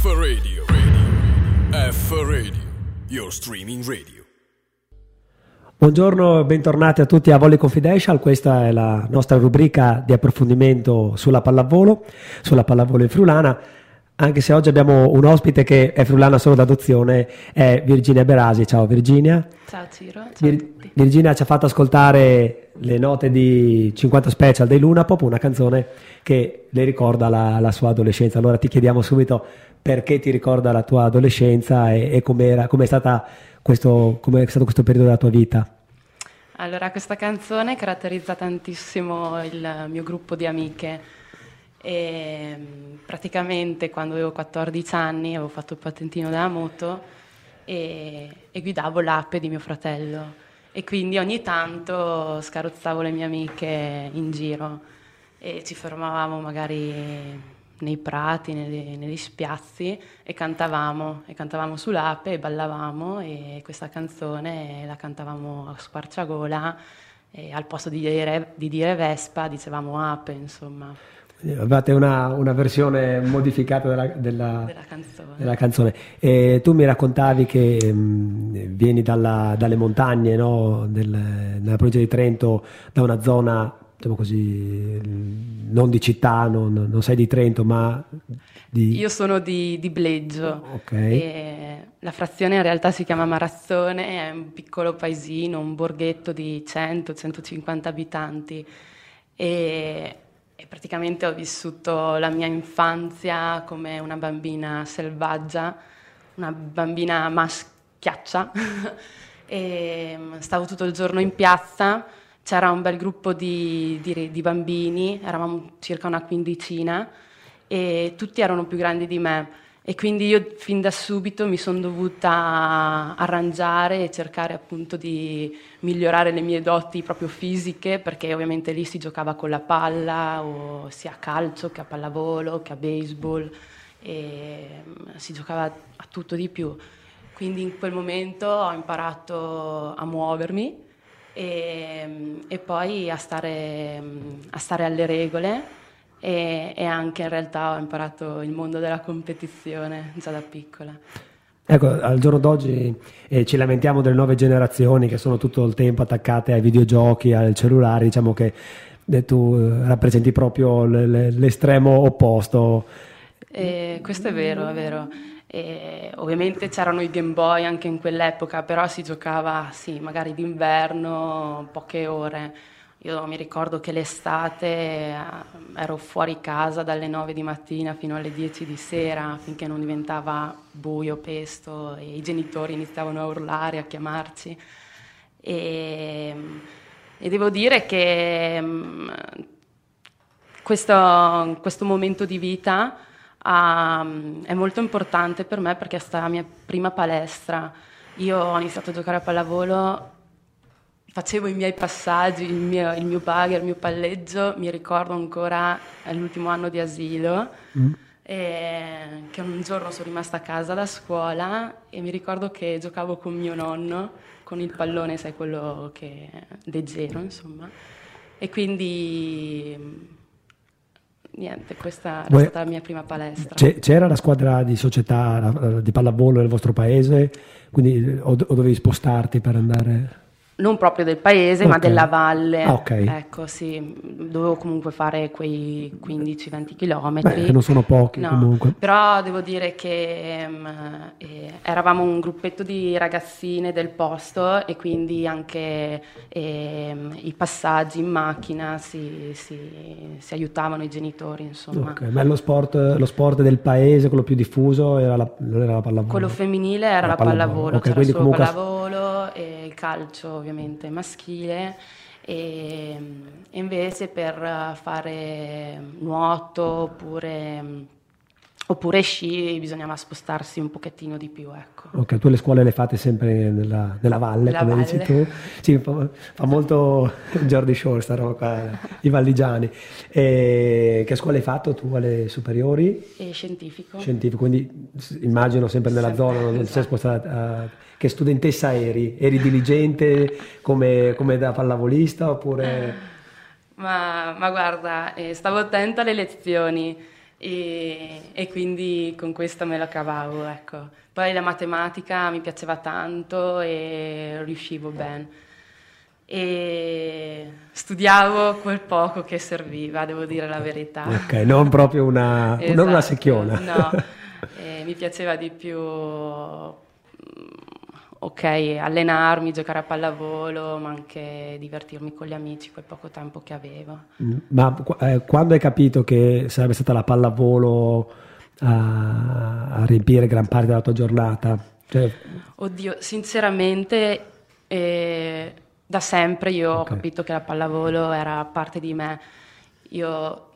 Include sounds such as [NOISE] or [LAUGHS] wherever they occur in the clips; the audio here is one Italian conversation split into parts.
F Radio. Radio. F Radio. Your streaming radio. Buongiorno e bentornati a tutti a Volley Confidential, questa è la nostra rubrica di approfondimento sulla pallavolo, sulla pallavolo in Friulana, anche se oggi abbiamo un ospite che è friulana solo d'adozione, è Virginia Berasi. Ciao Virginia. Ciao Ciro, ciao Vir-. Virginia ci ha fatto ascoltare le note di 50 Special dei Luna Pop, una canzone che le ricorda la, la sua adolescenza. Allora ti chiediamo subito perché ti ricorda la tua adolescenza e, e questo, com'è stato questo periodo della tua vita. Allora, questa canzone caratterizza tantissimo il mio gruppo di amiche. E, mm, praticamente quando avevo 14 anni avevo fatto il patentino della moto e, e guidavo l'ape di mio fratello e quindi ogni tanto scarozzavo le mie amiche in giro e ci fermavamo magari nei prati, negli, negli spiazzi e cantavamo, e cantavamo sull'ape e ballavamo e questa canzone la cantavamo a squarciagola e al posto di dire, di dire Vespa dicevamo ape, insomma, Avevate una, una versione modificata della, della- della canzone. della canzone. E tu mi raccontavi che mh, vieni dalla- dalle montagne, no? Del- nella provincia di Trento, da una zona, diciamo così, non di città, non, non sei di Trento, ma di... Io sono di, di Bleggio. Ok. e la frazione in realtà si chiama Marazzone, è un piccolo paesino, un borghetto di 100-150 abitanti e, e praticamente ho vissuto la mia infanzia come una bambina selvaggia, una bambina maschiaccia [LAUGHS] e stavo tutto il giorno in piazza, c'era un bel gruppo di, di- di bambini, eravamo circa una quindicina e tutti erano più grandi di me e quindi io fin da subito mi sono dovuta arrangiare e cercare appunto di migliorare le mie doti proprio fisiche perché ovviamente lì si giocava con la palla o sia a calcio che a pallavolo che a baseball e mm, si giocava a tutto di più. Quindi in quel momento ho imparato a muovermi e, e poi a stare, a stare alle regole e, e anche in realtà ho imparato il mondo della competizione già da piccola. Ecco, al giorno d'oggi eh, ci lamentiamo delle nuove generazioni che sono tutto il tempo attaccate ai videogiochi, al cellulare, diciamo che eh, tu eh, rappresenti proprio l- l- l'estremo opposto. E questo è vero, è vero. E ovviamente c'erano i Game Boy anche in quell'epoca, però si giocava, sì, magari d'inverno, poche ore. Io mi ricordo che l'estate eh, ero fuori casa dalle 9 di mattina fino alle 10 di sera, finché non diventava buio, pesto, e i genitori iniziavano a urlare, a chiamarci. E, e devo dire che mm, questo, questo momento di vita ah, è molto importante per me perché è stata la mia prima palestra. Io ho iniziato a giocare a pallavolo, facevo i miei passaggi, il mio, il mio bagger, il mio palleggio, mi ricordo ancora l'ultimo anno di asilo, e che un giorno sono rimasta a casa da scuola e mi ricordo che giocavo con mio nonno, con il pallone, sai, quello che leggero, insomma. E quindi niente, questa era Vuoi- stata la mia prima palestra. C'era la squadra di società di pallavolo nel vostro paese, quindi eh, o, o dovevi spostarti per andare... Non proprio del paese, ma Ok. della valle. Ah. Ecco, sì, dovevo comunque fare quei 15-20 km. Beh, che non sono pochi No, comunque. Però devo dire che mm, eh, eravamo un gruppetto di ragazzine del posto e quindi anche ehm, i passaggi in macchina si, si- si aiutavano i genitori, insomma. Ok, Ma lo sport, lo sport del paese, quello più diffuso, era la, era la pallavolo? Quello femminile era La la pallavolo. pallavolo, Ok, c'era solo pallavolo e il calcio ovviamente maschile e, invece per fare nuoto oppure, oppure sci bisognava spostarsi un pochettino di più, ecco. Ok, tu le scuole le fate sempre nella, nella valle, Nella come valle. dici tu. Sì, fa, fa molto [LAUGHS] Jordi Shore sta roba qua, i valligiani. E che scuole hai fatto tu alle superiori? E scientifico? Scientifico, quindi immagino sempre nella Sempre, zona, non ti sei esatto. spostata. eh, che studentessa eri? Eri diligente come, come da pallavolista oppure... Ma, ma guarda, eh, stavo attenta alle lezioni e, e, quindi con questo me la cavavo, ecco. Poi la matematica mi piaceva tanto e riuscivo bene. E studiavo quel poco che serviva, devo dire la verità. Ok, non proprio una, esatto, non una esatto, secchiona. No, [LAUGHS] mi piaceva di più ok, allenarmi, giocare a pallavolo, ma anche divertirmi con gli amici quel poco tempo che avevo. Ma eh, quando hai capito che sarebbe stata la pallavolo a, a riempire gran parte della tua giornata? Cioè... Oddio, sinceramente eh, da sempre io okay. ho capito che la pallavolo era parte di me. Io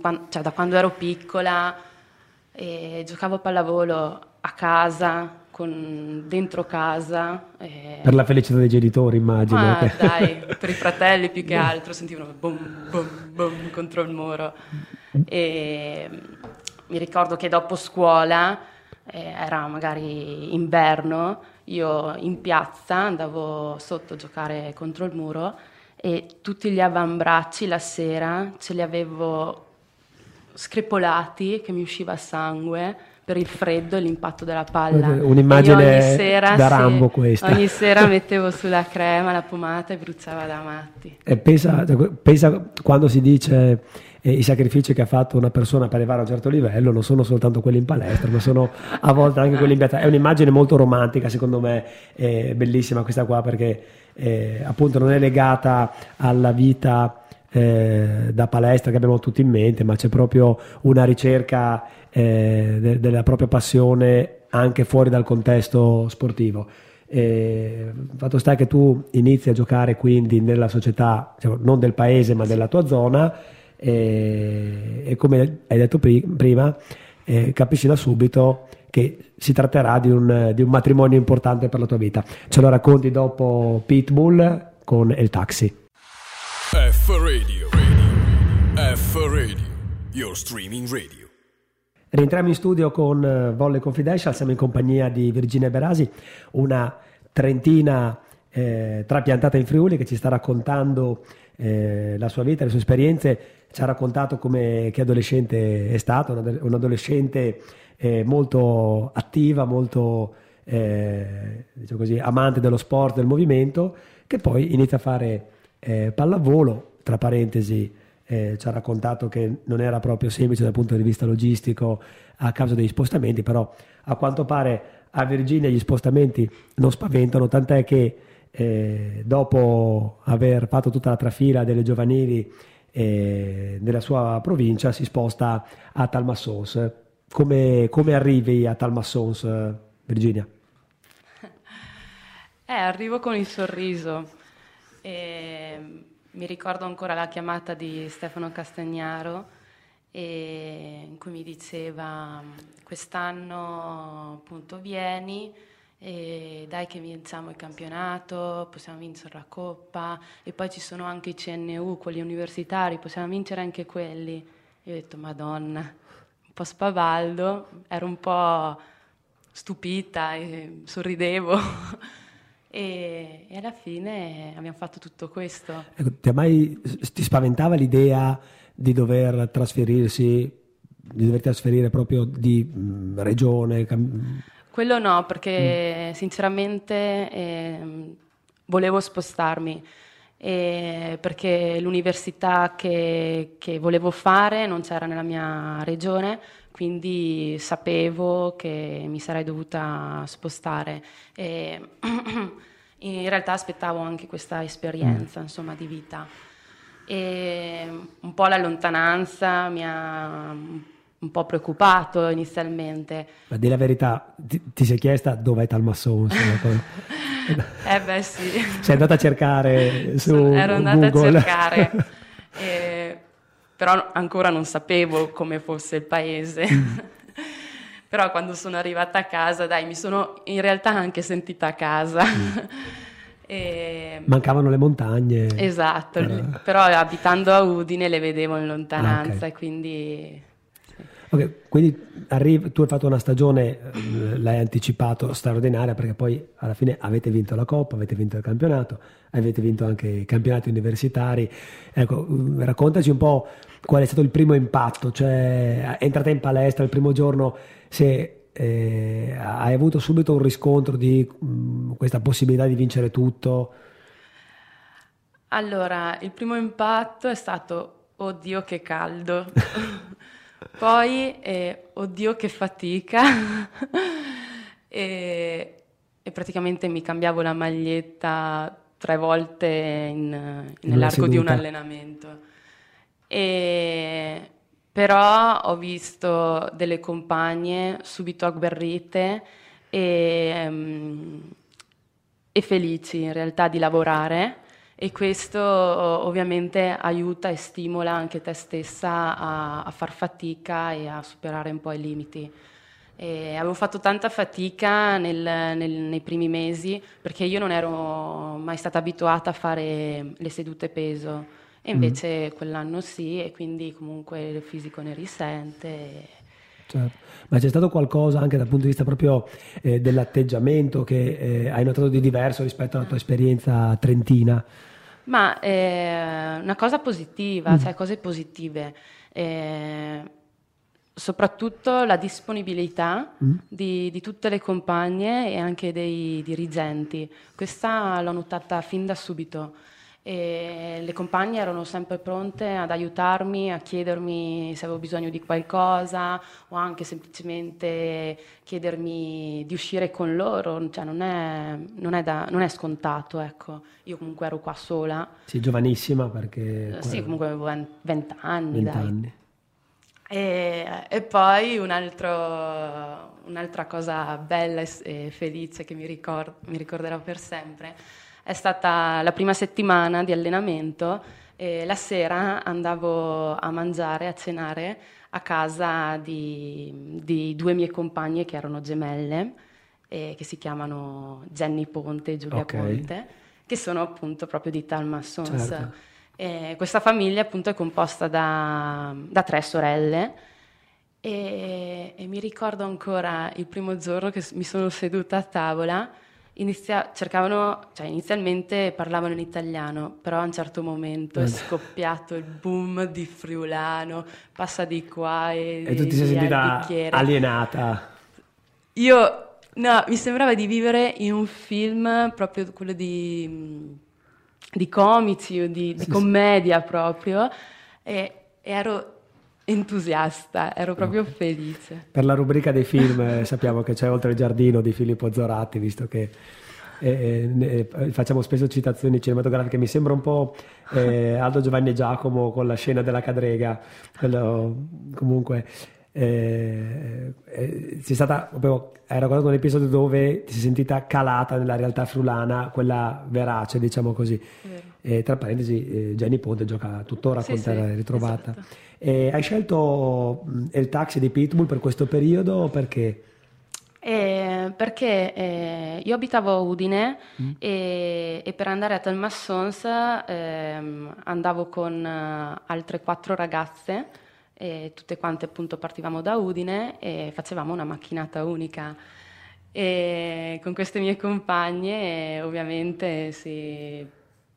quando, cioè, da quando ero piccola eh, giocavo a pallavolo a casa, con, dentro casa. Eh... Per la felicità dei genitori, immagino. Che... dai, per i [LAUGHS] fratelli più che altro sentivano boom, boom, boom contro il muro. E mi ricordo che dopo scuola, eh, era magari inverno, io in piazza andavo sotto a giocare contro il muro e tutti gli avambracci la sera ce li avevo screpolati che mi usciva sangue per il freddo e l'impatto della palla. Un'immagine sera, da Rambo questa. Ogni sera [LAUGHS] mettevo sulla crema, la pomata e bruciava da matti. E pensa, pensa quando si dice eh, i sacrifici che ha fatto una persona per arrivare a un certo livello non sono soltanto quelli in palestra, ma sono a volte anche quelli in piazza. È un'immagine molto romantica, secondo me, è bellissima questa qua perché eh, appunto non è legata alla vita eh, da palestra che abbiamo tutti in mente, ma c'è proprio una ricerca eh, de- della propria passione anche fuori dal contesto sportivo. Eh, fatto sta che tu inizi a giocare quindi nella società, cioè non del paese ma della tua zona e, e come hai detto pri- prima eh, capisci da subito che si tratterà di un, di un, matrimonio importante per la tua vita. Ce lo racconti dopo Pitbull con il taxi. F Radio, radio. F Radio, your streaming radio. Rientriamo in studio con uh, Volley Confidential, siamo in compagnia di Virginia Berasi, una trentina eh, trapiantata in Friuli che ci sta raccontando eh, la sua vita, le sue esperienze, ci ha raccontato come che adolescente è stato, un adolescente eh, molto attiva, molto eh, diciamo così, amante dello sport, del movimento, che poi inizia a fare eh, pallavolo, tra parentesi eh, ci ha raccontato che non era proprio semplice dal punto di vista logistico a causa degli spostamenti, però a quanto pare a Virginia gli spostamenti non spaventano, tant'è che eh, dopo aver fatto tutta la trafila delle giovanili eh, nella sua provincia si sposta a Talmassons. Come, come arrivi a Talmassons, Virginia? [LAUGHS] Eh, arrivo con il sorriso. E mi ricordo ancora la chiamata di Stefano Castagnaro in cui mi diceva quest'anno appunto vieni e dai che vinciamo il campionato, possiamo vincere la coppa e poi ci sono anche i CNU, quelli universitari, possiamo vincere anche quelli. E ho detto madonna, un po' spavaldo, ero un po' stupita e sorridevo. [LAUGHS] E, e, alla fine abbiamo fatto tutto questo. Ecco, ti, mai, ti spaventava l'idea di dover trasferirsi, di dover trasferire proprio di mh, mm, regione? Cam... Quello no, perché mm. sinceramente eh, volevo spostarmi. Eh, perché l'università che, che, volevo fare non c'era nella mia regione, quindi sapevo che mi sarei dovuta spostare. E [CLEARS THROAT] in realtà aspettavo anche questa esperienza mm. insomma, di vita. E un po' la lontananza mi ha un po' preoccupato inizialmente. Ma di la verità, ti, ti sei chiesta dov'è Talmasson? [LAUGHS] eh beh sì. Sei andata a cercare [LAUGHS] su Ero andata Google. a cercare. [LAUGHS] eh, però ancora non sapevo come fosse il paese. [LAUGHS] Però quando sono arrivata a casa, dai, mi sono in realtà anche sentita a casa. Mm. [LAUGHS] e... Mancavano le montagne. Esatto, però... però... abitando a Udine le vedevo in lontananza ah, okay. quindi... Ok, quindi arrivi, tu hai fatto una stagione, eh, l'hai anticipato, straordinaria perché poi alla fine avete vinto la Coppa, avete vinto il campionato, avete vinto anche i campionati universitari. Ecco, mm, raccontaci un po' qual è stato il primo impatto, cioè entrate in palestra il primo giorno, se eh, hai avuto subito un riscontro di mh, mm, questa possibilità di vincere tutto. Allora, il primo impatto è stato, oddio che caldo. [LAUGHS] Poi, eh, oddio che fatica, [LAUGHS] e, e, praticamente mi cambiavo la maglietta tre volte in, nell'arco di un allenamento. E, però ho visto delle compagne subito agguerrite e, um, e felici in realtà di lavorare e questo ovviamente aiuta e stimola anche te stessa a, a far fatica e a superare un po' i limiti. E avevo fatto tanta fatica nel, nel, nei primi mesi perché io non ero mai stata abituata a fare le sedute peso e mm. invece mm. quell'anno sì e quindi comunque il fisico ne risente. Certo. Ma c'è stato qualcosa anche dal punto di vista proprio eh, dell'atteggiamento che eh, hai notato di diverso rispetto alla tua esperienza trentina? Ma eh, una cosa positiva, mm. cioè cose positive, eh, soprattutto la disponibilità mm. di, di, tutte le compagne e anche dei dirigenti. Questa l'ho notata fin da subito e le compagne erano sempre pronte ad aiutarmi, a chiedermi se avevo bisogno di qualcosa o anche semplicemente chiedermi di uscire con loro, cioè non è, non è, da, non è scontato, ecco. Io comunque ero qua sola. Sì, giovanissima perché... Sì, comunque avevo 20 anni. 20 anni. E, e, poi un altro, un'altra cosa bella e felice che mi, ricord, mi ricorderò per sempre è stata la prima settimana di allenamento e la sera andavo a mangiare, a cenare a casa di, di due mie compagne che erano gemelle, eh, che si chiamano Jenny Ponte e Giulia okay. Ponte, che sono appunto proprio di Talma Sons. Certo. questa famiglia appunto è composta da, da tre sorelle e, e, mi ricordo ancora il primo giorno che mi sono seduta a tavola Inizia, cercavano, cioè inizialmente parlavano in italiano, però a un certo momento è scoppiato il boom di friulano, passa di qua e, e tu ti sei sentita alienata. Io, no, mi sembrava di vivere in un film proprio quello di, di comici o di, di commedia proprio e, e ero entusiasta, ero proprio okay. felice. Per la rubrica dei film eh, sappiamo che c'è Oltre il giardino di Filippo Zoratti, visto che eh, eh, facciamo spesso citazioni cinematografiche, mi sembra un po' eh, Aldo Giovanni e Giacomo con la scena della cadrega, quello, comunque eh, eh, sei stata proprio, hai raccontato un episodio dove ti sei sentita calata nella realtà frulana, quella verace, diciamo così. E, tra parentesi, eh, Jenny Ponte gioca tuttora sì, con te, sì, ritrovata. Esatto. hai scelto il taxi di Pitbull per questo periodo perché? Eh, perché eh, io abitavo a Udine mm. e, e, per andare a Talmassons eh, andavo con altre quattro ragazze e tutte quante appunto partivamo da Udine e facevamo una macchinata unica. E con queste mie compagne ovviamente si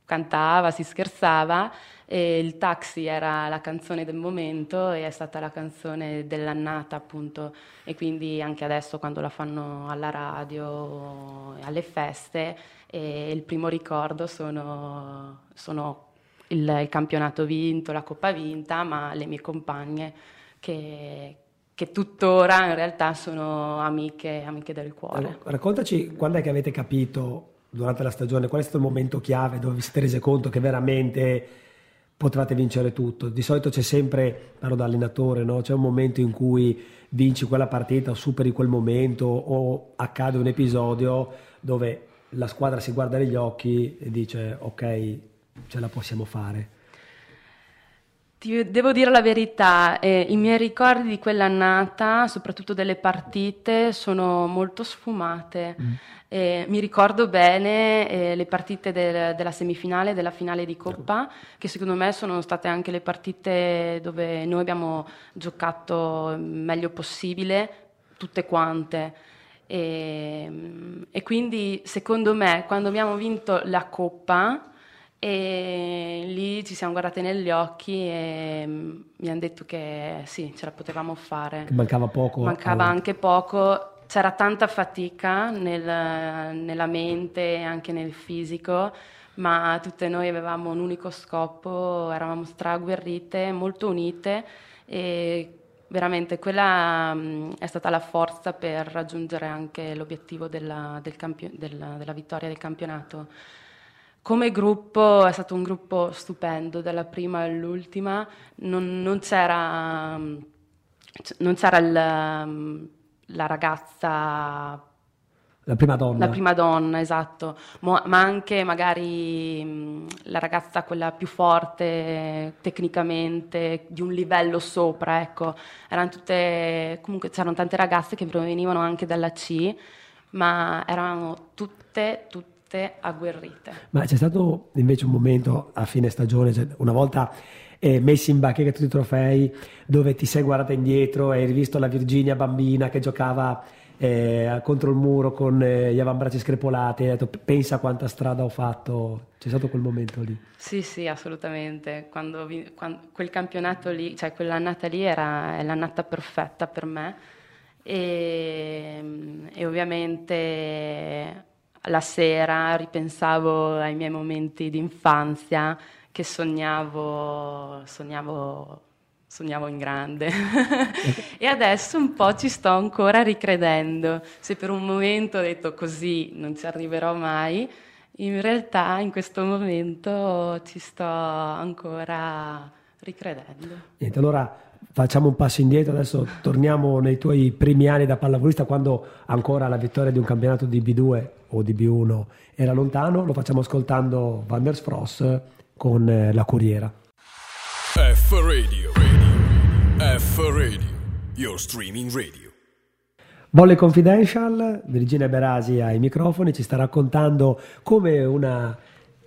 cantava, si scherzava e il taxi era la canzone del momento e è stata la canzone dell'annata appunto e quindi anche adesso quando la fanno alla radio, alle feste, il primo ricordo sono, sono il, il, campionato vinto, la coppa vinta, ma le mie compagne che, che tuttora in realtà sono amiche, amiche del cuore. Allora, raccontaci quando è che avete capito durante la stagione, qual è stato il momento chiave dove vi siete resi conto che veramente potevate vincere tutto? Di solito c'è sempre, parlo da allenatore, no? c'è un momento in cui vinci quella partita o superi quel momento o accade un episodio dove la squadra si guarda negli occhi e dice ok, ce la possiamo fare? Ti devo dire la verità, eh, i miei ricordi di quell'annata, soprattutto delle partite, sono molto sfumate. Mm. Eh, mi ricordo bene eh, le partite del, della semifinale, della finale di Coppa, che secondo me sono state anche le partite dove noi abbiamo giocato il meglio possibile, tutte quante. E, e quindi secondo me quando abbiamo vinto la Coppa e lì ci siamo guardate negli occhi e mm, mi hanno detto che sì, ce la potevamo fare. Che mancava poco. Mancava anche poco, c'era tanta fatica nel, nella mente e anche nel fisico, ma tutte noi avevamo un unico scopo, eravamo stragguerrite, molto unite e veramente quella mm, è stata la forza per raggiungere anche l'obiettivo della, del campio- della, della vittoria del campionato. Come gruppo è stato un gruppo stupendo, dalla prima all'ultima, non, non c'era, non c'era il, la ragazza la prima donna. La prima donna, esatto, ma anche magari mh, la ragazza quella più forte tecnicamente, di un livello sopra, ecco. Erano tutte, comunque c'erano tante ragazze che provenivano anche dalla C, ma erano tutte, tutte tutte agguerrite. Ma c'è stato invece un momento a fine stagione, cioè una volta eh, messi in bacheca tutti i trofei, dove ti sei guardata indietro e hai rivisto la Virginia bambina che giocava eh, contro il muro con eh, gli avambracci screpolati e hai detto pensa quanta strada ho fatto, c'è stato quel momento lì? Sì, sì, assolutamente, quando, quando quel campionato lì, cioè quell'annata lì era l'annata perfetta per me e, e ovviamente la sera ripensavo ai miei momenti di infanzia che sognavo, sognavo, sognavo in grande. [LAUGHS] e adesso un po' ci sto ancora ricredendo. Se per un momento ho detto così non ci arriverò mai, in realtà in questo momento ci sto ancora ricredendo. Niente, allora facciamo un passo indietro, adesso torniamo nei tuoi primi anni da pallavolista quando ancora la vittoria di un campionato di B2 o di B1 era lontano, lo facciamo ascoltando Van der Spross con eh, La Corriera. F Radio, radio. F Radio, your streaming radio. Volle Confidential, Virginia Berasi ai microfoni, ci sta raccontando come una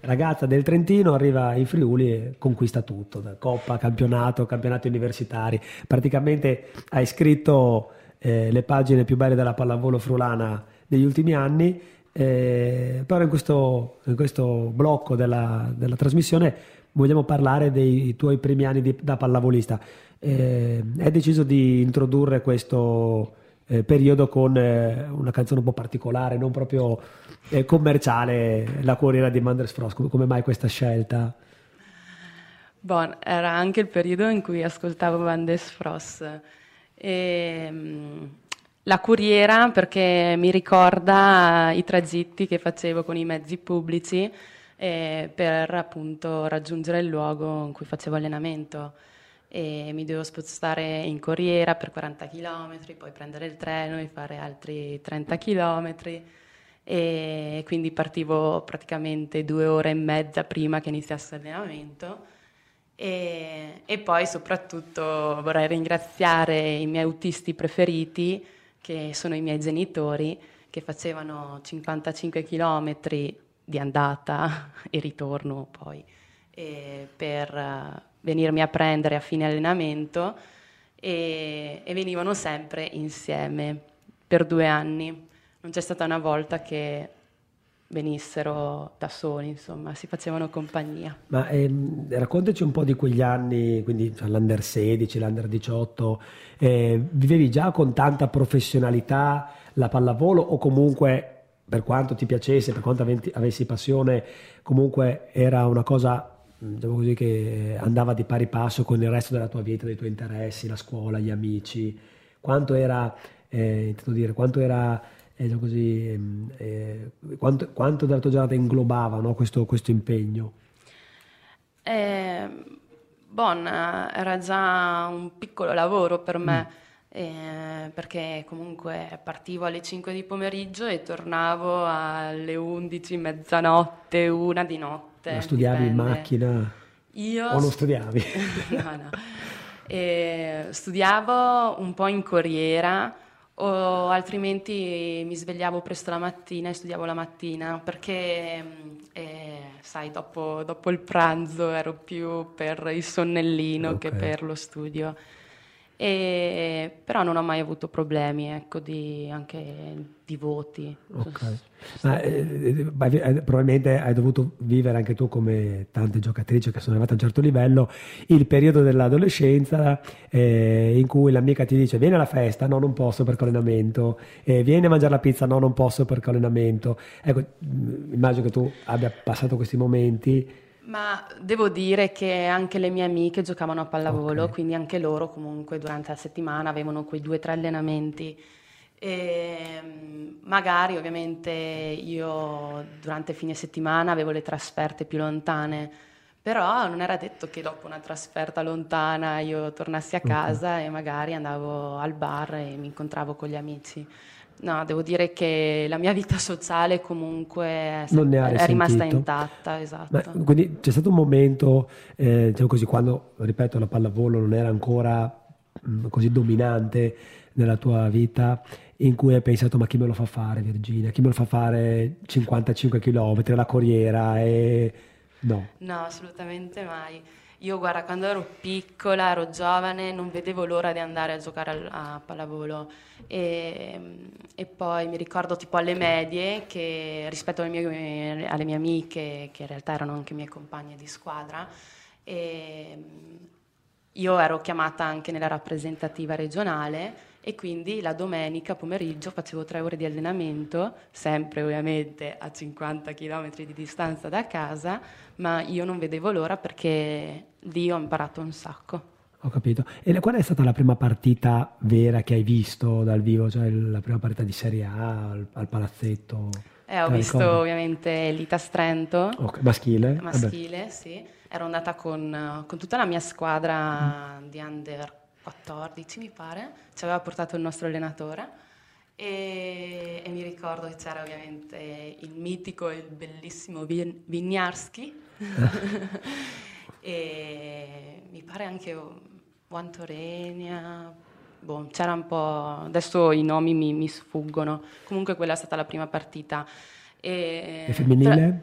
ragazza del Trentino arriva in Friuli e conquista tutto, da coppa, campionato, campionati universitari. Praticamente hai scritto eh, le pagine più belle della pallavolo frulana degli ultimi anni, eh, però in questo, in questo blocco della, della, trasmissione vogliamo parlare dei tuoi primi anni di, da pallavolista. Eh, hai deciso di introdurre questo eh, periodo con eh, una canzone un po' particolare, non proprio eh, commerciale, La Corriera di Manders Frost. Come, come mai questa scelta? Bon, era anche il periodo in cui ascoltavo Manders Frost. E, um, la Corriera perché mi ricorda i tragitti che facevo con i mezzi pubblici eh, per appunto raggiungere il luogo in cui facevo allenamento e mi dovevo spostare in corriera per 40 km, poi prendere il treno e fare altri 30 km e quindi partivo praticamente due ore e mezza prima che iniziasse l'allenamento. E, e poi soprattutto vorrei ringraziare i miei autisti preferiti che sono i miei genitori che facevano 55 km di andata [LAUGHS] e ritorno poi per venirmi a prendere a fine allenamento e, e venivano sempre insieme per due anni. Non c'è stata una volta che venissero da soli, insomma, si facevano compagnia. Ma ehm, raccontaci un po' di quegli anni, quindi cioè, l'under 16, l'under 18, eh, vivevi già con tanta professionalità la pallavolo o comunque per quanto ti piacesse, per quanto avessi passione, comunque era una cosa diciamo così, che andava di pari passo con il resto della tua vita, dei tuoi interessi, la scuola, gli amici, quanto era, eh, dire, quanto era eh, diciamo così, ehm, eh, quanto, quanto, della tua giornata inglobava no, questo, questo, impegno? Eh, bon, era già un piccolo lavoro per me. Mm. Eh, perché comunque partivo alle 5 di pomeriggio e tornavo alle 11, mezzanotte, una di notte. La studiavi dipende. in macchina? Io o non studiavi? [LAUGHS] no, no. E studiavo un po' in corriera o altrimenti mi svegliavo presto la mattina e studiavo la mattina perché, eh, sai, dopo, dopo, il pranzo ero più per il sonnellino okay. che per lo studio. E, però non ho mai avuto problemi ecco, di, anche di voti. Okay. Ma, eh, eh, probabilmente hai dovuto vivere anche tu come tante giocatrici che sono arrivate a un certo livello il periodo dell'adolescenza eh, in cui l'amica ti dice vieni alla festa, no non posso perché allenamento, eh, vieni a mangiare la pizza, no non posso perché allenamento. Ecco, immagino che tu abbia passato questi momenti ma devo dire che anche le mie amiche giocavano a pallavolo, okay. quindi anche loro comunque durante la settimana avevano quei due o tre allenamenti. E ehm, magari ovviamente io durante fine settimana avevo le trasferte più lontane, però non era detto che dopo una trasferta lontana io tornassi a casa okay. e magari andavo al bar e mi incontravo con gli amici. No, devo dire che la mia vita sociale comunque è, è rimasta intatta, esatto. Ma, quindi c'è stato un momento, eh, diciamo così, quando, ripeto, la pallavolo non era ancora mh, mm, così dominante nella tua vita, in cui hai pensato ma chi me lo fa fare Virginia? Chi me lo fa fare 55 km, la corriera e... No. No, assolutamente mai. Io guarda, quando ero piccola, ero giovane, non vedevo l'ora di andare a giocare a, a pallavolo. E, e, poi mi ricordo tipo alle medie che rispetto alle mie, alle mie amiche, che in realtà erano anche mie compagne di squadra, io ero chiamata anche nella rappresentativa regionale e quindi la domenica pomeriggio facevo tre ore di allenamento, sempre ovviamente a 50 km di distanza da casa, ma io non vedevo l'ora perché lì ho imparato un sacco. Ho capito. E qual è stata la prima partita vera che hai visto dal vivo, cioè la prima partita di Serie A al, al palazzetto? Eh, ho visto ricordi? ovviamente l'Ita Strento. Okay. Maschile? Maschile, Vabbè. sì. Ero andata con, con, tutta la mia squadra mm. di under 14 mi pare, ci aveva portato il nostro allenatore e, e mi ricordo che c'era ovviamente il mitico e il bellissimo Vin, Vignarski [LAUGHS] e mi pare anche Wantorenia, boh, c'era un po', adesso i nomi mi, mi, sfuggono, comunque quella è stata la prima partita. E, e femminile? Tra,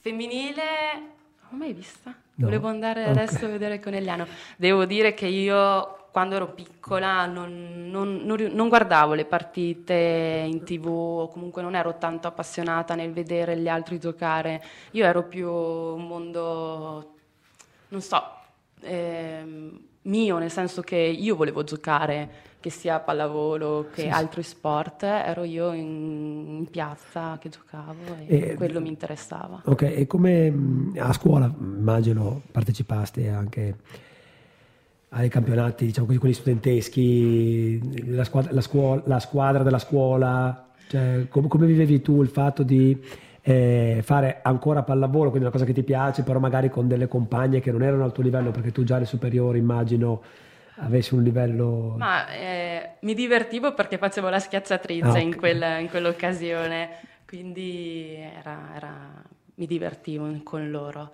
femminile, non l'ho mai vista? No. Volevo andare okay. adesso a vedere Conegliano. Devo dire che io quando ero piccola non, non, non, non, guardavo le partite in tv o comunque non ero tanto appassionata nel vedere gli altri giocare. Io ero più un mondo, non so, eh, mio, nel senso che io volevo giocare, che sia pallavolo che sì, altri sport, ero io in, in, piazza che giocavo e, e quello mi interessava. Ok, e come a scuola immagino partecipaste anche ai campionati, diciamo così, quelli studenteschi, la squadra, la scuola, la squadra della scuola, cioè, com- come vivevi tu il fatto di eh, fare ancora pallavolo, quindi una cosa che ti piace, però magari con delle compagne che non erano al tuo livello, perché tu già alle superiori immagino avessi un livello... Ma eh, mi divertivo perché facevo la schiacciatrice ah, okay. in, quella, in, quell'occasione, quindi era, era, mi divertivo con loro.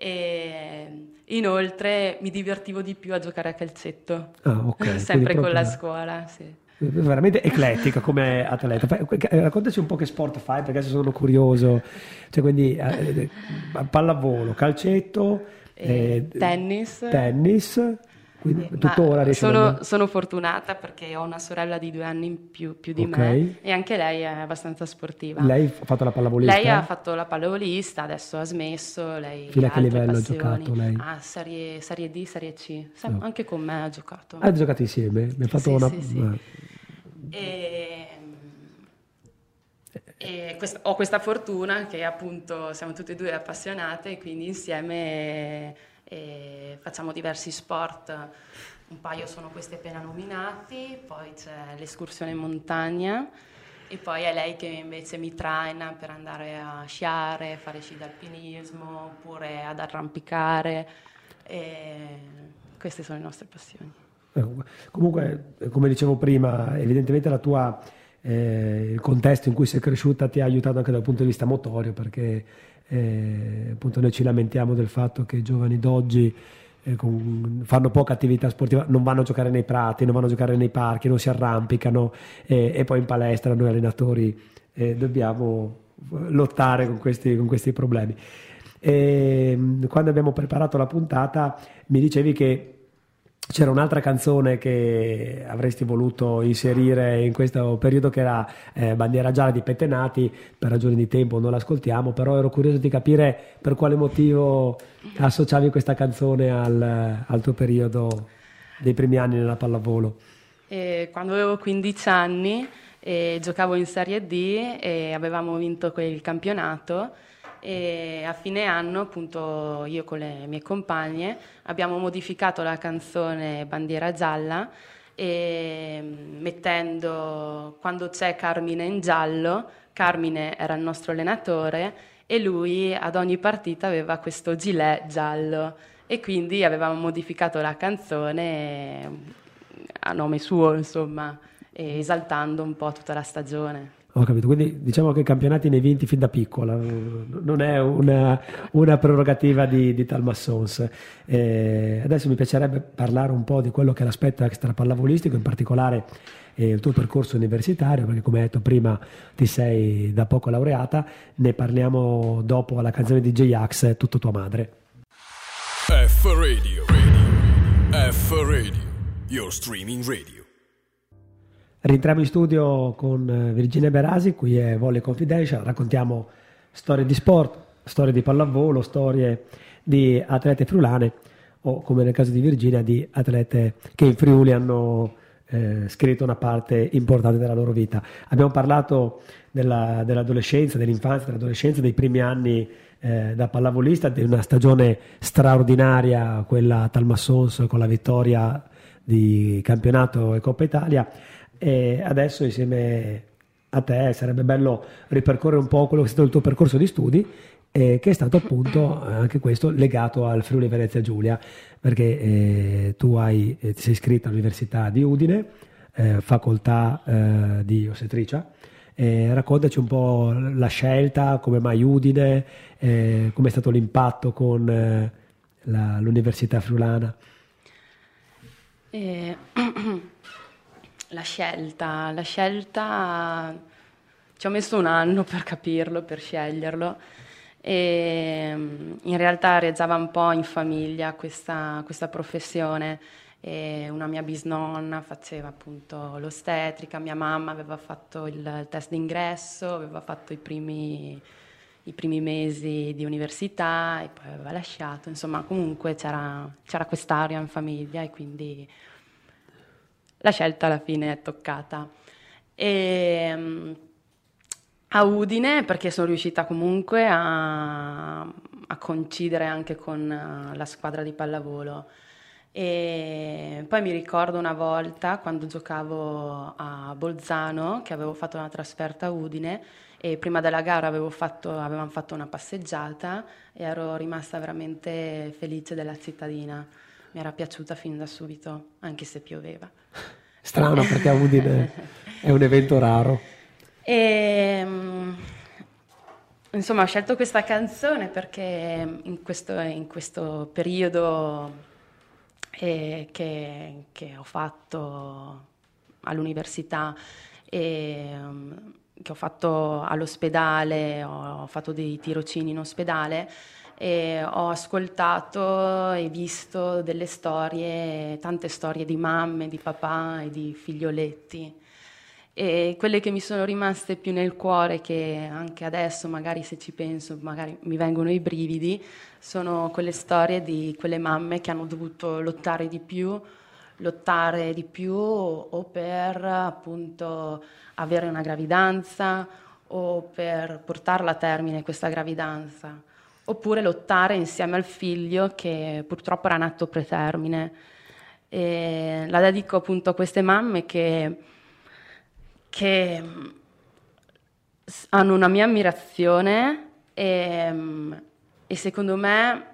E inoltre mi divertivo di più a giocare a calcetto, ah, okay. [LAUGHS] sempre con la scuola, sì veramente eclettica come atleta. Raccontaci un po' che sport fai perché adesso sono curioso. Cioè, quindi eh, pallavolo, calcetto, eh, tennis. Tennis. Quindi tuttora riesci sono, a... sono fortunata perché ho una sorella di due anni in più, più di okay. me e anche lei è abbastanza sportiva. Lei ha fatto la pallavolista? Lei ha fatto la pallavolista, adesso ha smesso. Lei Fino a che livello passioni. ha giocato lei? Ah, serie, serie D, serie C. No. Anche con me ha giocato. Ha giocato insieme? Mi ha fatto sì, una... Sì, sì. E, e quest- ho questa fortuna che appunto siamo tutte e due appassionate e quindi insieme facciamo diversi sport. Un paio sono questi appena nominati, poi c'è l'escursione in montagna e poi è lei che invece mi traina per andare a sciare, fare sci d'alpinismo oppure ad arrampicare. E queste sono le nostre passioni. Comunque, come dicevo prima, evidentemente la tua, eh, il contesto in cui sei cresciuta ti ha aiutato anche dal punto di vista motorio perché Eh, appunto noi ci lamentiamo del fatto che i giovani d'oggi eh, con, fanno poca attività sportiva, non vanno a giocare nei prati, non vanno a giocare nei parchi, non si arrampicano eh, e poi in palestra noi allenatori eh, dobbiamo lottare con questi, con questi problemi. E, ehm, quando abbiamo preparato la puntata mi dicevi che c'era un'altra canzone che avresti voluto inserire in questo periodo che era eh, Bandiera Gialla di Pettenati, per ragioni di tempo non l'ascoltiamo, però ero curioso di capire per quale motivo associavi questa canzone al, al tuo periodo dei primi anni nella pallavolo. E quando avevo 15 anni eh, giocavo in Serie D e avevamo vinto quel campionato e a fine anno appunto io con le mie compagne abbiamo modificato la canzone Bandiera gialla e mettendo quando c'è Carmine in giallo, Carmine era il nostro allenatore e lui ad ogni partita aveva questo gilet giallo e quindi avevamo modificato la canzone a nome suo insomma esaltando un po' tutta la stagione. Ho capito, quindi diciamo che i campionati ne vinti fin da piccola, non è una, una prerogativa di, di Talmassons. Eh, adesso mi piacerebbe parlare un po' di quello che è l'aspetto extra pallavolistico, in particolare eh, il tuo percorso universitario, perché come hai detto prima ti sei da poco laureata, ne parliamo dopo alla canzone di J-Ax, Tutto tua madre. F Radio, radio. F Radio, your streaming radio. Rientriamo in studio con eh, Virginia Berasi, qui è Volley Confidential, raccontiamo storie di sport, storie di pallavolo, storie di atlete friulane o come nel caso di Virginia di atlete che in Friuli hanno eh, scritto una parte importante della loro vita. Abbiamo parlato della, dell'adolescenza, dell'infanzia, dell'adolescenza, dei primi anni eh, da pallavolista, di una stagione straordinaria, quella a Talmassons con la vittoria di campionato e Coppa Italia e adesso insieme a te sarebbe bello ripercorrere un po' quello che è stato il tuo percorso di studi eh, che è stato appunto anche questo legato al Friuli Venezia Giulia perché eh, tu hai, eh, ti sei iscritta all'Università di Udine eh, facoltà eh, di ostetricia raccontaci un po' la scelta, come mai Udine, eh, come è stato l'impatto con la, l'Università Friulana. [CLEARS THROAT] [CLEARS THROAT] La scelta, la scelta ci ho messo un anno per capirlo, per sceglierlo e mm, in realtà reggeva un po' in famiglia questa, questa professione. E una mia bisnonna faceva appunto l'ostetrica, mia mamma aveva fatto il test d'ingresso, aveva fatto i primi, i primi mesi di università e poi aveva lasciato, insomma comunque c'era, c'era quest'aria in famiglia e quindi la scelta alla fine è toccata. E, um, a Udine perché sono riuscita comunque a, a coincidere anche con uh, la squadra di pallavolo. E poi mi ricordo una volta quando giocavo a Bolzano che avevo fatto una trasferta a Udine e prima della gara fatto, avevamo fatto una passeggiata e ero rimasta veramente felice della cittadina mi era piaciuta fin da subito, anche se pioveva. Strano perché a Udine [LAUGHS] è un evento raro. E, ehm, insomma, ho scelto questa canzone perché in questo, in questo periodo eh, che, che, ho fatto all'università e um, che ho fatto all'ospedale, ho fatto dei tirocini in ospedale, e ho ascoltato e visto delle storie, tante storie di mamme, di papà e di figlioletti. E quelle che mi sono rimaste più nel cuore, che anche adesso magari se ci penso, magari mi vengono i brividi, sono quelle storie di quelle mamme che hanno dovuto lottare di più, lottare di più o per appunto avere una gravidanza o per portarla a termine questa gravidanza oppure lottare insieme al figlio che purtroppo era nato pretermine. E la dedico appunto a queste mamme che, che hanno una mia ammirazione e, e, secondo me,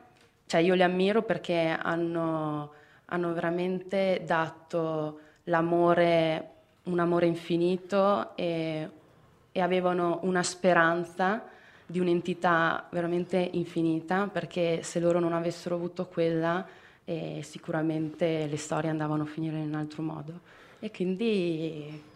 cioè io le ammiro perché hanno, hanno veramente dato l'amore, un amore infinito e, e avevano una speranza di un'entità veramente infinita, perché se loro non avessero avuto quella, eh, sicuramente le storie andavano a finire in un altro modo. E quindi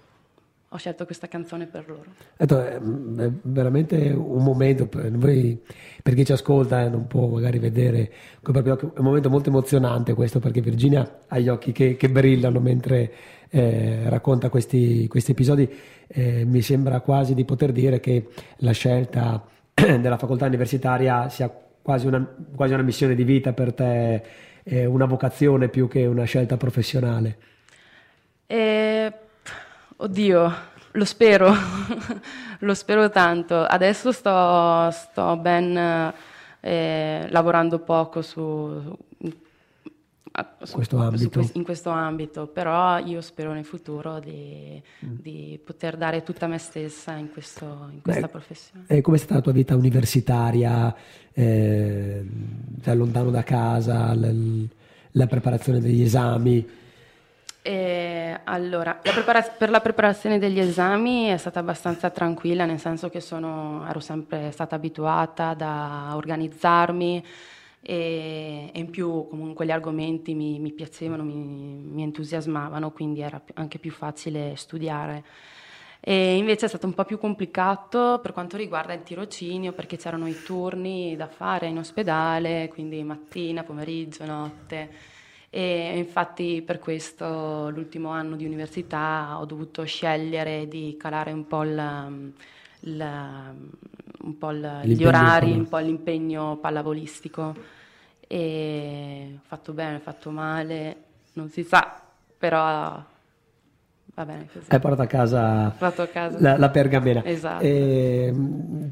ho scelto questa canzone per loro. Detto, è veramente un momento per, voi, per chi ci ascolta e non può magari vedere, è un momento molto emozionante questo perché Virginia ha gli occhi che, che brillano mentre eh, racconta questi, questi episodi. Eh, mi sembra quasi di poter dire che la scelta [CLEARS THROAT] della facoltà universitaria sia quasi una, quasi una missione di vita per te, eh, una vocazione più che una scelta professionale. Eh Oddio, lo spero, [LAUGHS] lo spero tanto. Adesso sto, sto ben eh, lavorando poco su, su, questo ambito. Su, in questo ambito, però io spero nel futuro di, mm. di poter dare tutta me stessa in, questo, in questa Beh, professione. E com'è stata la tua vita universitaria, eh, cioè lontano da casa, l- la preparazione degli esami? E allora, la prepara- per la preparazione degli esami è stata abbastanza tranquilla, nel senso che sono, ero sempre stata abituata a organizzarmi e, e, in più comunque gli argomenti mi, mi piacevano, mi, mi, entusiasmavano, quindi era anche più facile studiare. E invece è stato un po' più complicato per quanto riguarda il tirocinio, perché c'erano i turni da fare in ospedale, quindi mattina, pomeriggio, notte e infatti per questo l'ultimo anno di università ho dovuto scegliere di calare un po', il, il, un po gli orari, un po' l'impegno pallavolistico e fatto bene, fatto male, non si sa, però va bene così. Hai portato a casa, a casa. La, la, pergamena. Esatto. E,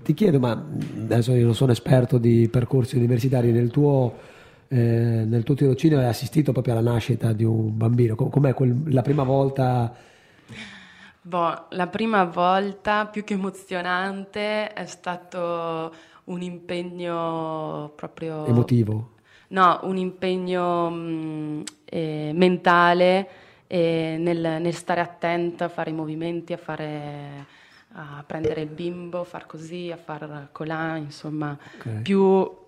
ti chiedo, ma adesso io non sono esperto di percorsi universitari, nel tuo eh, nel tuo tirocinio hai assistito proprio alla nascita di un bambino. Com'è quel, la prima volta? Boh, la prima volta più che emozionante è stato un impegno proprio... Emotivo? No, un impegno mh, mm, eh, mentale eh, nel, nel, stare attenta a fare i movimenti, a, fare, a prendere il bimbo, a far così, a far colà, insomma, okay. più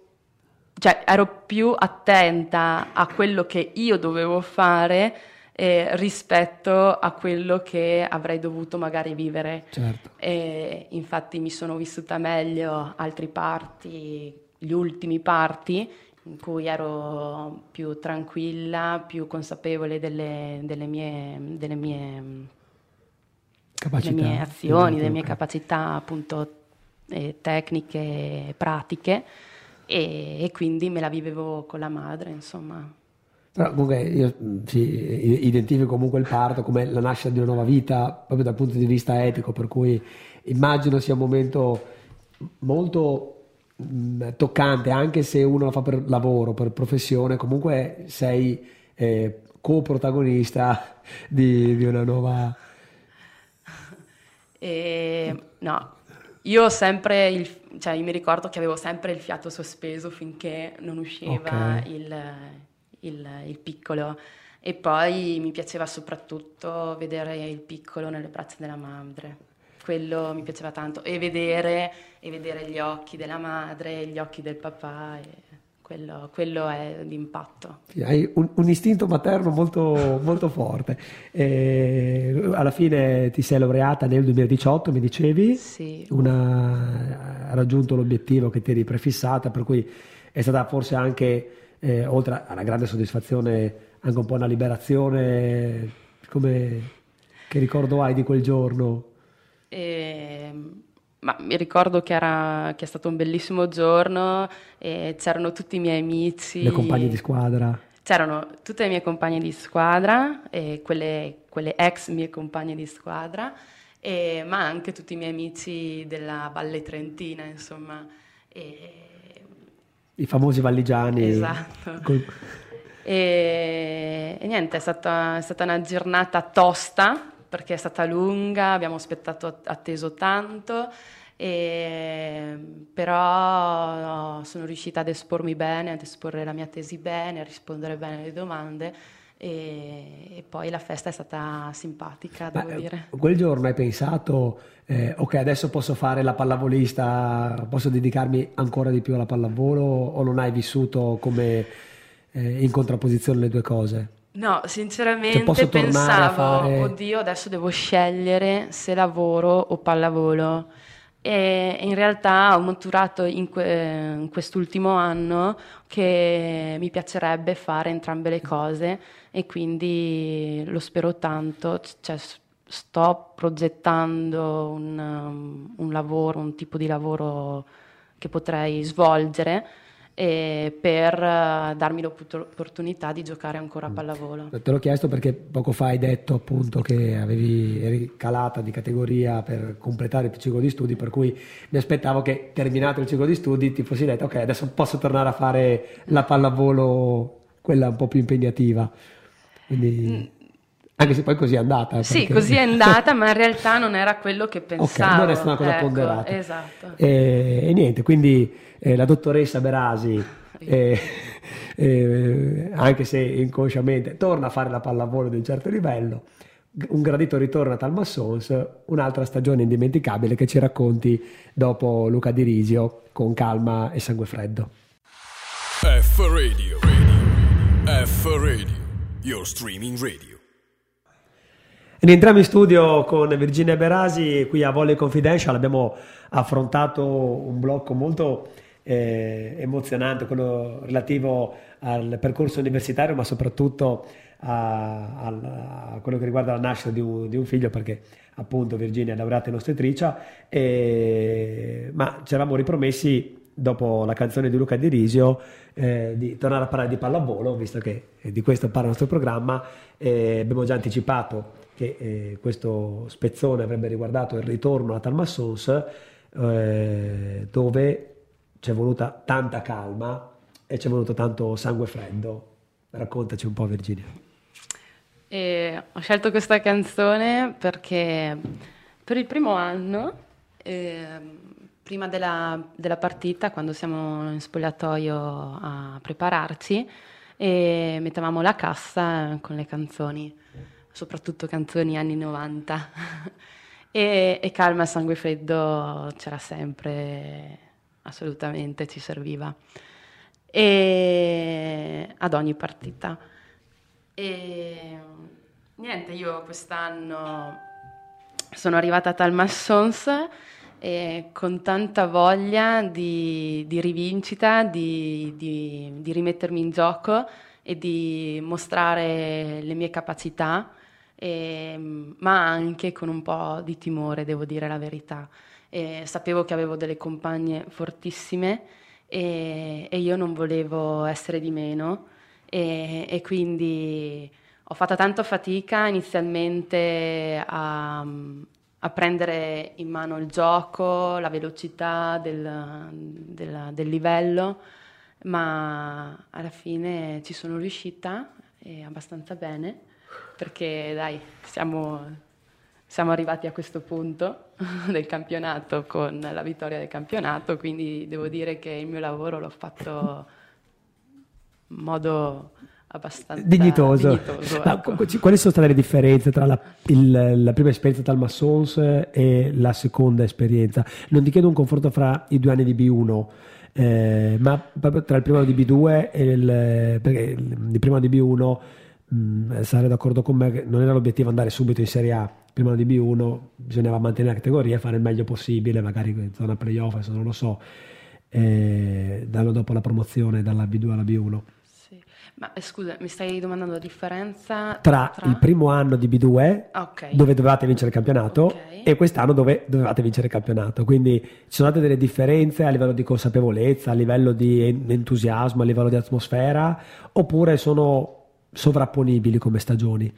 cioè ero più attenta a quello che io dovevo fare eh, rispetto a quello che avrei dovuto magari vivere. Certo. E infatti mi sono vissuta meglio altri parti, gli ultimi parti, in cui ero più tranquilla, più consapevole delle, delle, mie, delle, mie, delle mie, azioni, delle mie capacità appunto eh, tecniche e pratiche e, e, quindi me la vivevo con la madre, insomma. Però comunque io sì, identifico comunque il parto come la nascita di una nuova vita proprio dal punto di vista etico, per cui immagino sia un momento molto mh, toccante, anche se uno lo fa per lavoro, per professione, comunque sei eh, co-protagonista [LAUGHS] di, di una nuova... E, no, io ho sempre il, cioè io mi ricordo che avevo sempre il fiato sospeso finché non usciva okay. il, il, il, piccolo e poi mi piaceva soprattutto vedere il piccolo nelle braccia della madre. Quello mi piaceva tanto e vedere, e vedere gli occhi della madre, gli occhi del papà. E quello, quello è l'impatto. Hai un, un istinto materno molto, molto forte. E alla fine ti sei laureata nel 2018, mi dicevi? Sì. Una, ha raggiunto l'obiettivo che ti eri prefissata, per cui è stata forse anche, eh, oltre alla grande soddisfazione, anche un po' una liberazione. Come, che ricordo hai di quel giorno? Eh, ma mi ricordo che, era, che è stato un bellissimo giorno e c'erano tutti i miei amici. Le compagne di squadra. C'erano tutte le mie compagne di squadra, quelle, quelle, ex mie compagne di squadra, e, ma anche tutti i miei amici della Valle Trentina, insomma. E... I famosi valligiani. Esatto. Col... E, e, niente, è stata, è stata una giornata tosta perché è stata lunga, abbiamo aspettato, atteso tanto, e, però no, sono riuscita ad espormi bene, ad esporre la mia tesi bene, a rispondere bene alle domande e, e poi la festa è stata simpatica, devo Ma, eh, dire. Quel giorno hai pensato, eh, ok, adesso posso fare la pallavolista, posso dedicarmi ancora di più alla pallavolo o non hai vissuto come eh, in contrapposizione le due cose? No, Cioè, sinceramente a pensavo, fare... oddio, adesso devo scegliere se lavoro o pallavolo. E in realtà ho maturato in, que- in quest'ultimo anno che mi piacerebbe fare entrambe le cose e quindi lo spero tanto. Cioè, sto progettando un, um, un lavoro, un tipo di lavoro che potrei svolgere per eh, darmi l'opportunità di giocare ancora a pallavolo. Te l'ho chiesto perché poco fa hai detto appunto che avevi, eri calata di categoria per completare il ciclo di studi, per cui mi aspettavo che terminato il ciclo di studi ti fossi detto ok, adesso posso tornare a fare la pallavolo, quella un po' più impegnativa. Quindi, anche se poi così è andata. Sì, perché- così è [LAUGHS] andata, ma in realtà non era quello che Ok, pensavo. non è stata una cosa ecco, ponderata. Esatto. E, e niente, quindi eh, la dottoressa Berasi, eh, [LAUGHS] eh, anche se inconsciamente, torna a fare la pallavolo di un certo livello. Un gradito ritorno a Talmassons, un'altra stagione indimenticabile che ci racconti dopo Luca Di Risio con calma e sangue freddo. F Radio. Radio. F Radio. Your streaming radio. Rientriamo in studio con Virginia Berasi qui a Volley Confidential. Abbiamo affrontato un blocco molto eh, emozionante, quello relativo al percorso universitario, ma soprattutto a, al- a quello che riguarda la nascita di un, di un figlio, perché appunto Virginia è laureata in ostetricia, e- ma ci eravamo ripromessi dopo la canzone di Luca Di Risio eh, di tornare a parlare di pallavolo, visto che eh, di questo parla il nostro programma, e abbiamo già anticipato che eh, questo spezzone avrebbe riguardato il ritorno a Talmassons, eh, dove c'è voluta tanta calma e c'è voluto tanto sangue freddo. Raccontaci un po' Virginia. E ho scelto questa canzone perché per il primo anno, ehm, prima della, della partita, quando siamo in spogliatoio a prepararci, e mettevamo la cassa con le canzoni, soprattutto canzoni anni 90. [LAUGHS] e, e calma e sangue freddo c'era sempre, assolutamente ci serviva. E ad ogni partita. E niente, io quest'anno sono arrivata a Talmassons e con tanta voglia di, di rivincita, di, di- di rimettermi in gioco e di mostrare le mie capacità, e- ma anche con un po' di timore, devo dire la verità. E sapevo che avevo delle compagne fortissime e, e io non volevo essere di meno e, e quindi ho fatto tanta fatica inizialmente a, a prendere in mano il gioco, la velocità del, del- del livello, ma alla fine ci sono riuscita e abbastanza bene perché dai, siamo, siamo arrivati a questo punto [LAUGHS] del campionato con la vittoria del campionato, quindi devo dire che il mio lavoro l'ho fatto in modo abbastanza Dignitoso. dignitoso, ecco. qu- qu- quali sono state le differenze tra la, il- la prima esperienza tal Massons e la seconda esperienza? Non ti chiedo un confronto fra i due anni di B1, eh, ma proprio tra il primo anno di B2 e il, perché il, il primo anno di B1 mh, sarei d'accordo con me che non era l'obiettivo andare subito in Serie A. Il primo anno di B1 bisognava mantenere la categoria e fare il meglio possibile, magari in zona playoff, non lo so, eh, l'anno dopo la promozione dalla B2 alla B1. Ma eh, scusa, mi stai domandando la differenza tra, il primo anno di B2 Ok. dove dovevate vincere il campionato Ok. e quest'anno dove dovevate vincere il campionato quindi ci sono state delle differenze a livello di consapevolezza a livello di en- entusiasmo a livello di atmosfera oppure sono sovrapponibili come stagioni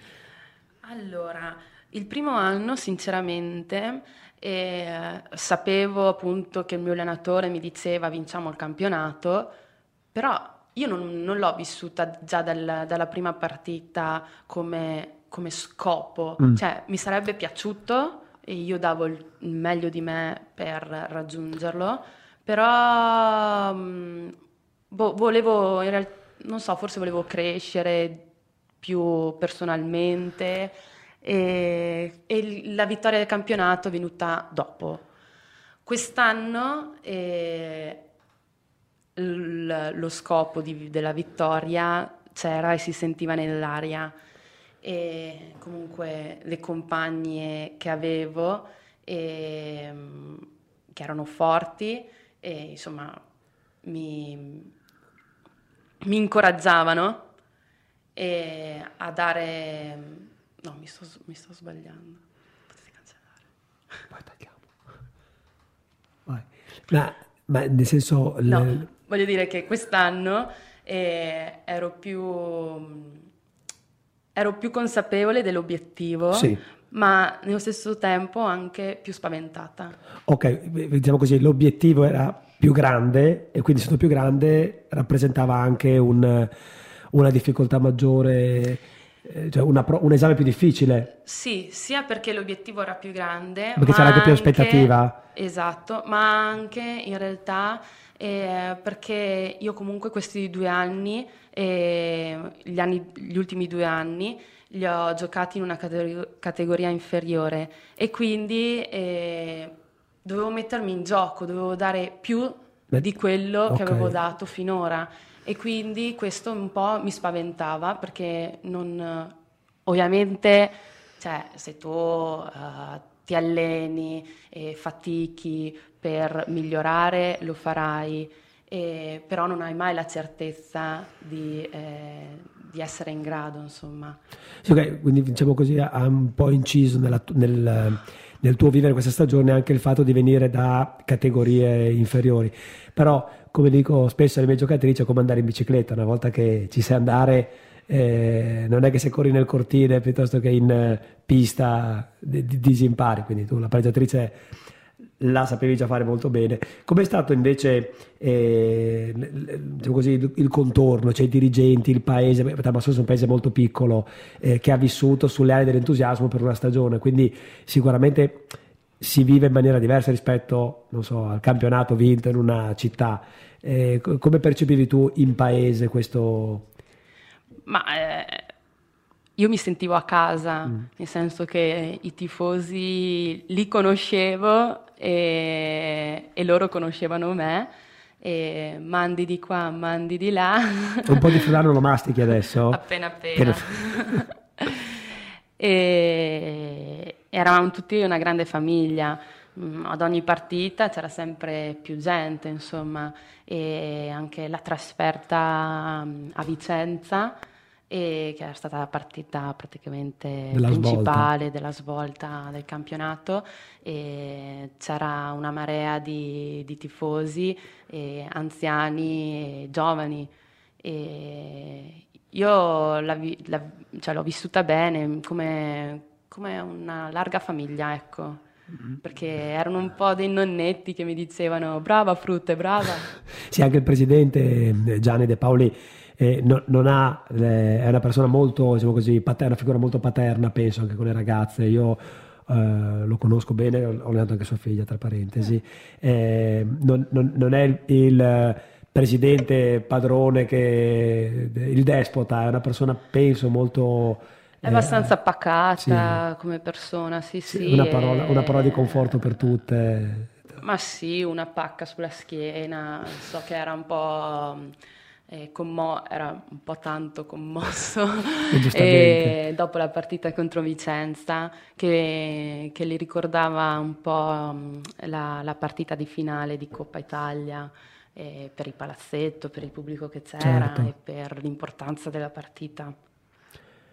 Allora, il primo anno, sinceramente, eh, sapevo appunto che il mio allenatore mi diceva vinciamo il campionato, però io non, non l'ho vissuta già dal- dalla prima partita come, come scopo, Mm. cioè mi sarebbe piaciuto e io davo il meglio di me per raggiungerlo, però mm, boh, volevo, in realtà, non so, forse volevo crescere più personalmente e, e la vittoria del campionato è venuta dopo. Quest'anno eh, l- lo scopo di, della vittoria c'era e si sentiva nell'aria. E comunque le compagne che avevo e, che erano forti e insomma mi, mi incoraggiavano a dare no mi sto, mi sto sbagliando. Potete cancellare. Poi tagliamo Vai. Ma, ma nel senso no, le... voglio dire che quest'anno eh, ero più ero più consapevole dell'obiettivo, Sì. ma nello stesso tempo anche più spaventata. Ok, diciamo così, l'obiettivo era più grande e quindi essendo più grande rappresentava anche un- una difficoltà maggiore, eh, cioè una un esame più difficile. Sì, sia perché l'obiettivo era più grande, Perché c'era anche più aspettativa. Esatto, ma anche in realtà eh, perché io comunque questi due anni, eh, gli anni- gli ultimi due anni, li ho giocati in una categ- categoria inferiore e quindi eh, dovevo mettermi in gioco, dovevo dare più Beh, di quello ok. che avevo dato finora e quindi questo un po' mi spaventava perché non ovviamente cioè, se tu eh, ti alleni e fatichi per migliorare lo farai e- però non hai mai la certezza di, eh, di essere in grado insomma Sì, ok, quindi diciamo così ha un po' inciso nella nel, nel tuo vivere questa stagione anche il fatto di venire da categorie inferiori. Però, come dico spesso alle mie giocatrici, è come andare in bicicletta, una volta che ci sai andare, eh, non è che se corri nel cortile piuttosto che in eh, pista di- di- disimpari, quindi tu la pareggiatrice la sapevi già fare molto bene. Com'è stato invece eh, diciamo così, il, contorno, cioè i dirigenti, il paese, Tamassos è un paese molto piccolo eh, che ha vissuto sulle ali dell'entusiasmo per una stagione, quindi sicuramente si vive in maniera diversa rispetto, so, al campionato vinto in una città. Eh, co- come percepivi tu in paese questo? Ma eh, io mi sentivo a casa, Mm. nel senso che i tifosi li conoscevo e, e loro conoscevano me, e mandi di qua, mandi di là. Un po' di fulano lo mastichi adesso? appena appena. [LAUGHS] e eravamo tutti una grande famiglia. Mm, Ad ogni partita c'era sempre più gente, insomma, e anche la trasferta mm, a Vicenza, e che era stata la partita praticamente Della svolta. principale della svolta del campionato. E c'era una marea di, di tifosi, e anziani e giovani. E io la la- cioè, l'ho vissuta bene, come, come una larga famiglia, ecco. Perché erano un po' dei nonnetti che mi dicevano brava Frutte, brava. [LAUGHS] Sì, anche il presidente eh, Gianni De Paoli eh, no- non ha, eh, è una persona molto, diciamo così, paterna, una figura molto paterna, penso, anche con le ragazze. Io eh, lo conosco bene, ho allenato anche sua figlia, tra parentesi. Eh, non, non- non è il, il presidente padrone, che, il despota, è una persona, penso, molto... È eh, abbastanza pacata come persona, sì, sì, sì. una, parola, una parola di conforto per tutte. Ma sì, una pacca sulla schiena, so che era un po', eh, commo- era un po' tanto commosso [LAUGHS] E dopo la partita contro Vicenza che, che gli ricordava un po' mh, la, la partita di finale di Coppa Italia eh, per il palazzetto, per il pubblico che c'era Certo. e per l'importanza della partita.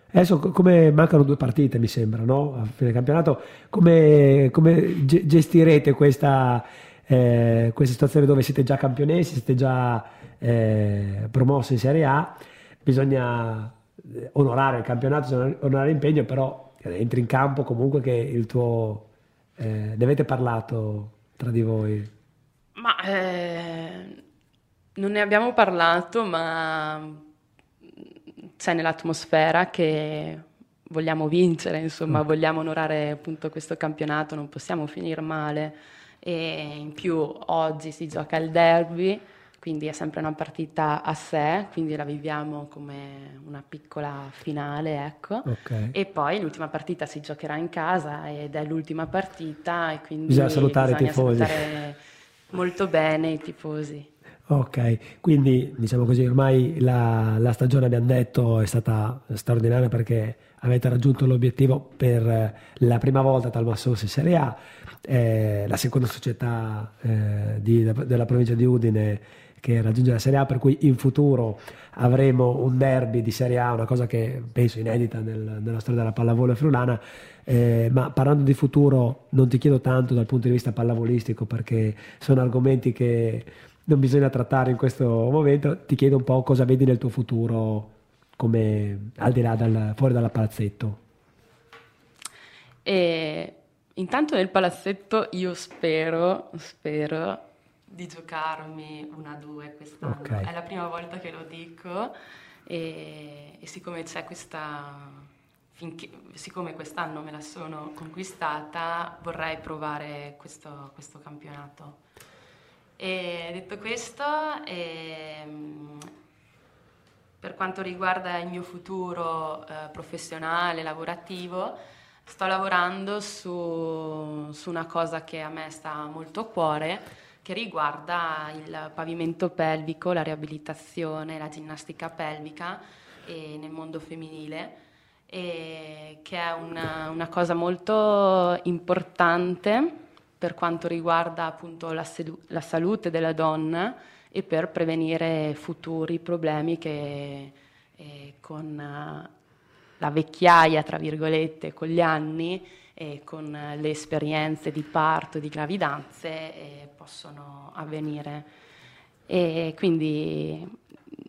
Adesso co- come mancano due partite, mi sembra, no? A fine campionato, come, come ge- gestirete questa, eh, questa situazione dove siete già campionesi, siete già eh, promossi in Serie A? Bisogna eh, onorare il campionato, bisogna onorare l'impegno, però entri in campo comunque che il tuo... eh, ne avete parlato tra di voi? Ma eh, non ne abbiamo parlato, ma c'è nell'atmosfera che vogliamo vincere, insomma, vogliamo onorare appunto questo campionato, non possiamo finire male. E in più oggi si gioca il derby quindi è sempre una partita a sé, quindi la viviamo come una piccola finale, ecco. Ok. E poi l'ultima partita si giocherà in casa ed è l'ultima partita e quindi Bisogna salutare i bisogna tifosi. salutare molto bene i tifosi. Ok, quindi diciamo così, ormai la, la stagione abbiamo detto è stata straordinaria perché avete raggiunto l'obiettivo per la prima volta Talma Source in Serie A, eh, la seconda società eh, di- della provincia di Udine che raggiunge la Serie A, per cui in futuro avremo un derby di Serie A, una cosa che penso inedita nel- nella storia della pallavolo friulana. Eh, ma parlando di futuro, non ti chiedo tanto dal punto di vista pallavolistico perché sono argomenti che non bisogna trattare in questo momento. Ti chiedo un po' cosa vedi nel tuo futuro, come al di là dal, fuori dal palazzetto. E intanto nel palazzetto io spero, spero di giocarmi una due quest'anno. Ok. È la prima volta che lo dico e, e siccome c'è questa, finché, siccome quest'anno me la sono conquistata, vorrei provare questo, questo campionato. E detto questo, ehm, per quanto riguarda il mio futuro eh, professionale, lavorativo, sto lavorando su, su una cosa che a me sta molto a cuore, che riguarda il pavimento pelvico, la riabilitazione, la ginnastica pelvica nel mondo femminile, che è una, una cosa molto importante per quanto riguarda appunto la, selu- la salute della donna e per prevenire futuri problemi che eh, con la vecchiaia, tra virgolette, con gli anni e con le esperienze di parto, di gravidanze eh, possono avvenire. E quindi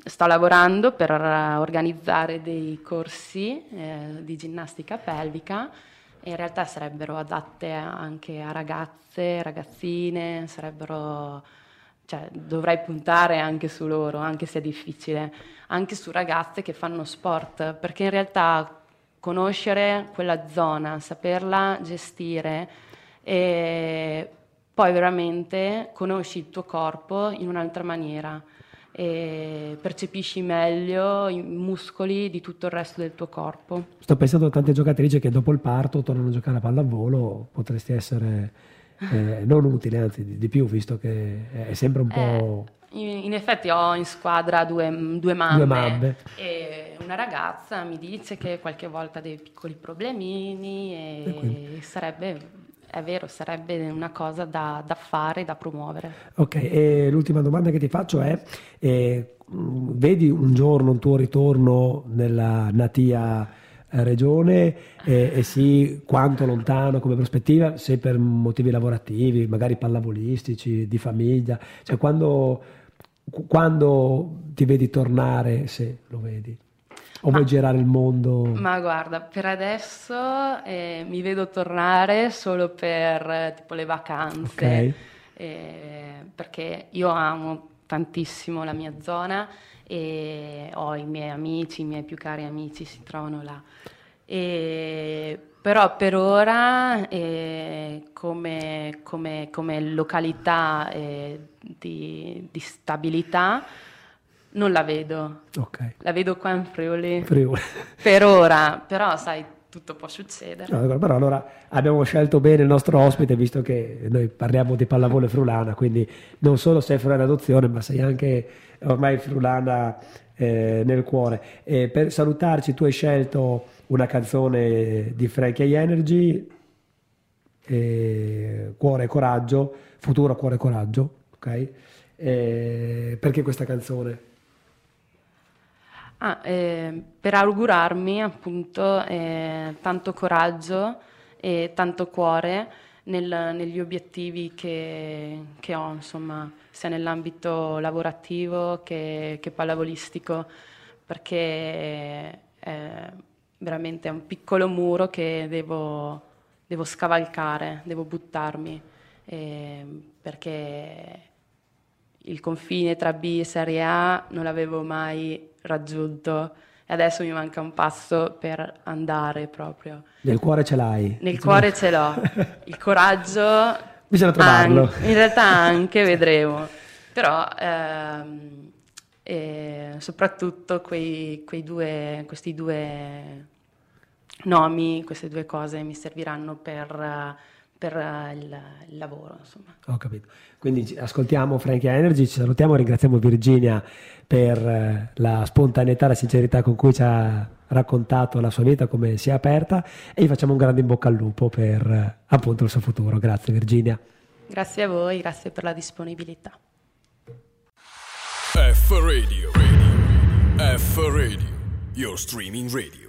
sto lavorando per organizzare dei corsi eh, di ginnastica pelvica in realtà sarebbero adatte anche a ragazze, ragazzine, sarebbero cioè, dovrei puntare anche su loro, anche se è difficile, anche su ragazze che fanno sport, perché in realtà conoscere quella zona, saperla gestire e poi veramente conosci il tuo corpo in un'altra maniera e percepisci meglio i muscoli di tutto il resto del tuo corpo. Sto pensando a tante giocatrici che dopo il parto tornano a giocare a pallavolo, potresti essere eh, non utile, anzi di, di più, visto che è sempre un po'... Eh, in, in effetti ho in squadra due, due mamme, Due mamme. e una ragazza mi dice che qualche volta ha dei piccoli problemini e, E sarebbe, è vero, sarebbe una cosa da, da fare, da promuovere. Ok, e l'ultima domanda che ti faccio è, eh, vedi un giorno un tuo ritorno nella natia regione e, e sì, quanto lontano come prospettiva, se per motivi lavorativi, magari pallavolistici, di famiglia, cioè quando, qu- quando ti vedi tornare, se lo vedi, o vuoi girare il mondo? Ma guarda, per adesso eh, mi vedo tornare solo per eh, tipo le vacanze, Ok. eh, perché io amo tantissimo la mia zona e ho i miei amici, i miei più cari amici si trovano là. E- però per ora eh, come, come- come località eh, di, di stabilità non la vedo. Ok, La vedo qua in Friuli. Friuli. [LAUGHS] Per ora, però sai, tutto può succedere. No, però allora abbiamo scelto bene il nostro ospite visto che noi parliamo di pallavolo friulana, quindi non solo sei friulana d'adozione, ma sei anche ormai friulana eh, nel cuore. E per salutarci tu hai scelto una canzone di Frankie Energy, eh, Cuore e Coraggio, Futuro Cuore e Coraggio, ok? Eh, perché questa canzone? Ah, eh, per augurarmi appunto eh, tanto coraggio e tanto cuore nel- negli obiettivi che, che ho, insomma, sia nell'ambito lavorativo che, che pallavolistico, perché è veramente un piccolo muro che devo, devo scavalcare, devo buttarmi, eh, perché il confine tra B e Serie A non l'avevo mai raggiunto e adesso mi manca un passo per andare proprio. Nel cuore ce l'hai? Nel cuore ce l'ho, il coraggio [LAUGHS] Bisogna trovarlo. an- in realtà anche vedremo, però ehm, soprattutto quei, quei due, questi due nomi, queste due cose mi serviranno per per il, il, lavoro. Insomma. Ho capito. Quindi ascoltiamo Frankie Energy, ci salutiamo, ringraziamo Virginia per eh, la spontaneità e la sincerità con cui ci ha raccontato la sua vita, come si è aperta e gli facciamo un grande in bocca al lupo per eh, appunto il suo futuro. Grazie Virginia. Grazie a voi, grazie per la disponibilità. F Radio, radio. F Radio, your streaming radio.